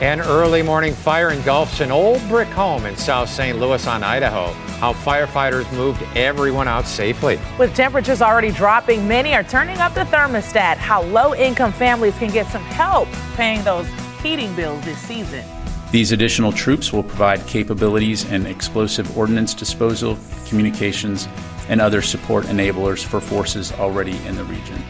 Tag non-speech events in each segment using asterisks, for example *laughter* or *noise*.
An early morning fire engulfs an old brick home in South St. Louis on Idaho. How firefighters moved everyone out safely. With temperatures already dropping, many are turning up the thermostat. How low income families can get some help paying those heating bills this season. These additional troops will provide capabilities in explosive ordnance disposal, communications, and other support enablers for forces already in the region.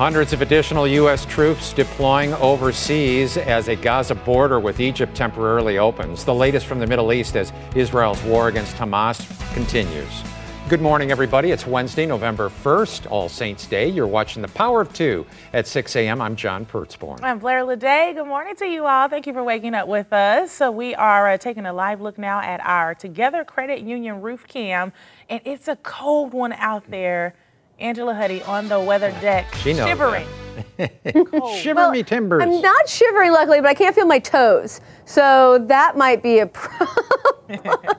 Hundreds of additional U.S. troops deploying overseas as a Gaza border with Egypt temporarily opens. The latest from the Middle East as Israel's war against Hamas continues. Good morning, everybody. It's Wednesday, November 1st, All Saints Day. You're watching The Power of Two at 6 a.m. I'm John Pertzborn. I'm Blair Lede. Good morning to you all. Thank you for waking up with us. So, we are uh, taking a live look now at our Together Credit Union roof cam, and it's a cold one out there. Angela Hutti on the weather deck, she knows shivering. *laughs* Shiver well, me timbers. I'm not shivering, luckily, but I can't feel my toes. So that might be a *laughs* problem here *laughs*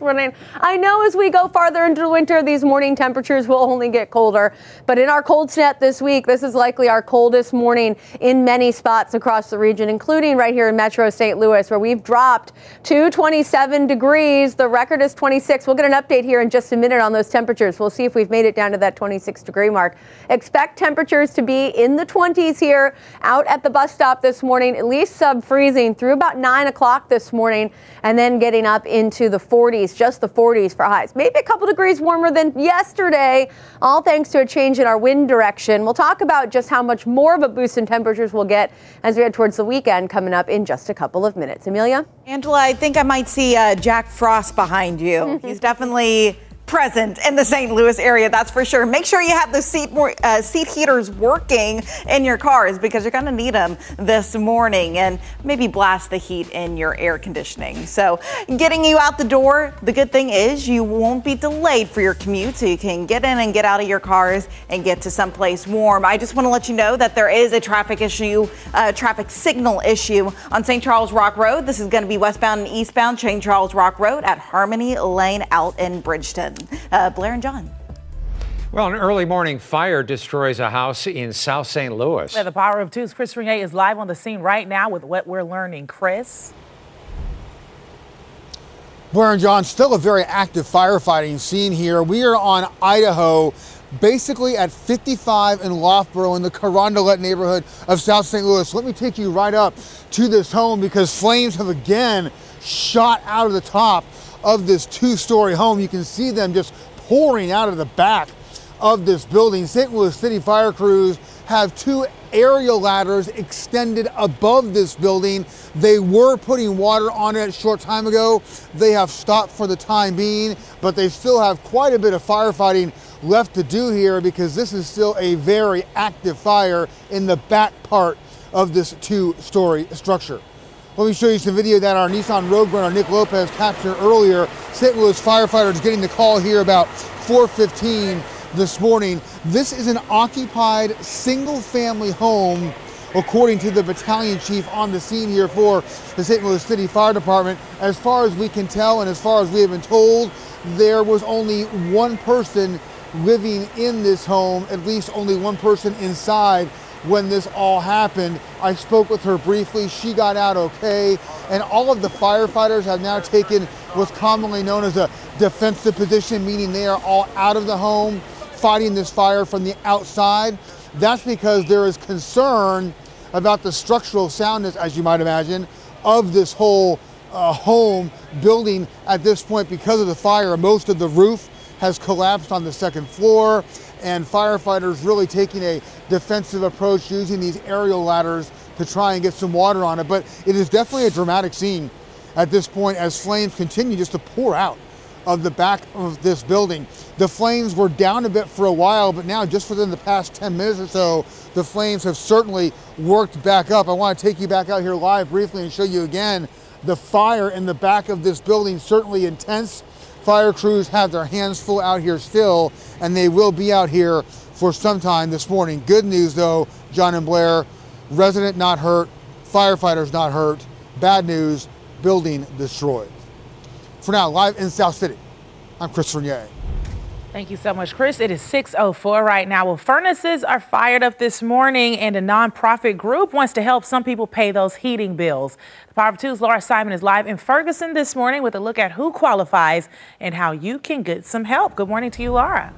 morning. I know as we go farther into the winter, these morning temperatures will only get colder. But in our cold snap this week, this is likely our coldest morning in many spots across the region, including right here in Metro St. Louis, where we've dropped to 27 degrees. The record is 26. We'll get an update here in just a minute on those temperatures. We'll see if we've made it down to that 26 degree mark. Expect temperatures to be in the 20s here out at the bus stop this morning, at least sub freezing through about 9 o'clock this morning, and then getting up into the 40s, just the 40s for highs. Maybe a couple degrees warmer than yesterday, all thanks to a change in our wind direction. We'll talk about just how much more of a boost in temperatures we'll get as we head towards the weekend coming up in just a couple of minutes. Amelia? Angela, I think I might see uh, Jack Frost behind you. *laughs* He's definitely present in the St. Louis area, that's for sure. Make sure you have the seat uh, seat heaters working in your cars because you're going to need them this morning and maybe blast the heat in your air conditioning. So, getting you out the door, the good thing is you won't be delayed for your commute so you can get in and get out of your cars and get to someplace warm. I just want to let you know that there is a traffic issue, uh, traffic signal issue on St. Charles Rock Road. This is going to be westbound and eastbound St. Charles Rock Road at Harmony Lane out in Bridgeton. Uh, Blair and John. Well, an early morning fire destroys a house in South St. Louis. Yeah, the Power of Two's Chris Regnier is live on the scene right now with what we're learning. Chris? Blair and John, still a very active firefighting scene here. We are on Idaho, basically at 55 in Loughborough in the Carondelet neighborhood of South St. Louis. Let me take you right up to this home because flames have again shot out of the top of this two-story home. You can see them just pouring out of the back of this building. St. Louis City Fire Crews have two aerial ladders extended above this building. They were putting water on it a short time ago. They have stopped for the time being, but they still have quite a bit of firefighting left to do here because this is still a very active fire in the back part of this two-story structure. Let me show you some video that our Nissan Roadrunner Nick Lopez captured earlier. St. Louis firefighters getting the call here about 4:15 this morning. This is an occupied single-family home, according to the battalion chief on the scene here for the St. Louis City Fire Department. As far as we can tell, and as far as we have been told, there was only one person living in this home, at least only one person inside when this all happened. I spoke with her briefly. She got out okay. And all of the firefighters have now taken what's commonly known as a defensive position, meaning they are all out of the home fighting this fire from the outside. That's because there is concern about the structural soundness, as you might imagine, of this whole uh, home building at this point because of the fire. Most of the roof has collapsed on the second floor and firefighters really taking a defensive approach using these aerial ladders to try and get some water on it. But it is definitely a dramatic scene at this point as flames continue just to pour out of the back of this building. The flames were down a bit for a while, but now just within the past 10 minutes or so, the flames have certainly worked back up. I want to take you back out here live briefly and show you again the fire in the back of this building, certainly intense. Fire crews have their hands full out here still, and they will be out here for some time this morning. Good news though, John and Blair, resident not hurt, firefighters not hurt. Bad news, building destroyed. For now, live in South City, I'm Chris Regnier. Thank you so much, Chris. It is 6.04 right now. Well, furnaces are fired up this morning, and a nonprofit group wants to help some people pay those heating bills. The Power of Two's Laura Simon is live in Ferguson this morning with a look at who qualifies and how you can get some help. Good morning to you, Laura.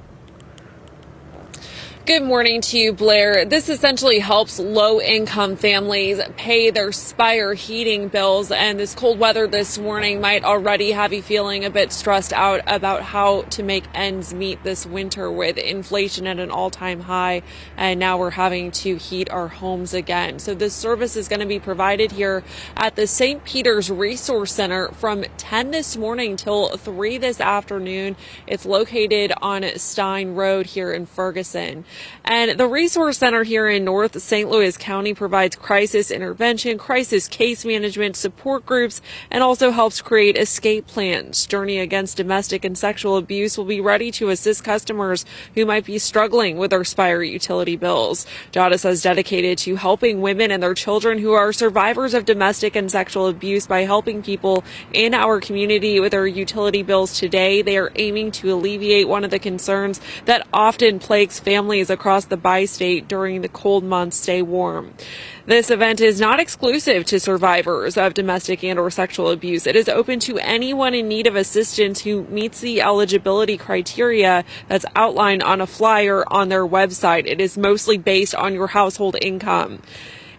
Good morning to you, Blair. This essentially helps low income families pay their Spire heating bills. And this cold weather this morning might already have you feeling a bit stressed out about how to make ends meet this winter with inflation at an all time high. And now we're having to heat our homes again. So this service is going to be provided here at the St. Peter's Resource Center from 10 this morning till 3 this afternoon. It's located on Stein Road here in Ferguson. And the Resource Center here in North St. Louis County provides crisis intervention, crisis case management, support groups, and also helps create escape plans. Journey Against Domestic and Sexual Abuse will be ready to assist customers who might be struggling with their Spire utility bills. JADASA is dedicated to helping women and their children who are survivors of domestic and sexual abuse by helping people in our community with their utility bills today. They are aiming to alleviate one of the concerns that often plagues families across the bi-state during the cold months stay warm. This event is not exclusive to survivors of domestic and or sexual abuse. It is open to anyone in need of assistance who meets the eligibility criteria that's outlined on a flyer on their website. It is mostly based on your household income.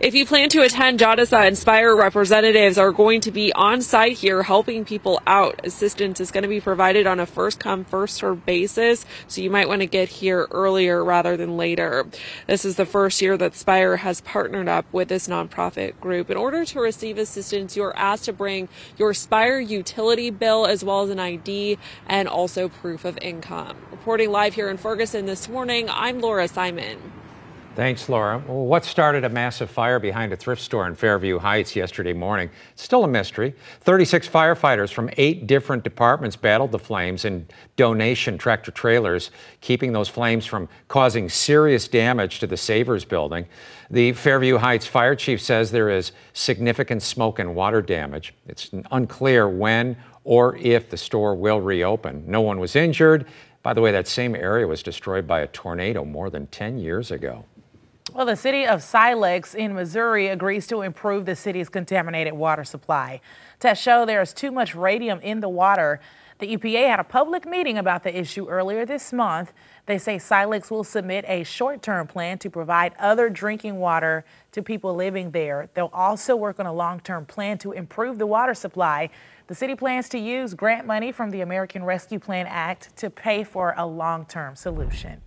If you plan to attend, JADASA Inspire representatives are going to be on site here helping people out. Assistance is going to be provided on a first come, first served basis, so you might want to get here earlier rather than later. This is the first year that Spire has partnered up with this nonprofit group. In order to receive assistance, you're asked to bring your Spire utility bill as well as an ID and also proof of income. Reporting live here in Ferguson this morning, I'm Laura Simon. Thanks, Laura. Well, what started a massive fire behind a thrift store in Fairview Heights yesterday morning? Still a mystery. 36 firefighters from eight different departments battled the flames in donation tractor trailers, keeping those flames from causing serious damage to the Savers building. The Fairview Heights fire chief says there is significant smoke and water damage. It's unclear when or if the store will reopen. No one was injured. By the way, that same area was destroyed by a tornado more than 10 years ago. Well, the city of Silex in Missouri agrees to improve the city's contaminated water supply. Tests show there is too much radium in the water. The EPA had a public meeting about the issue earlier this month. They say Silex will submit a short-term plan to provide other drinking water to people living there. They'll also work on a long-term plan to improve the water supply. The city plans to use grant money from the American Rescue Plan Act to pay for a long-term solution.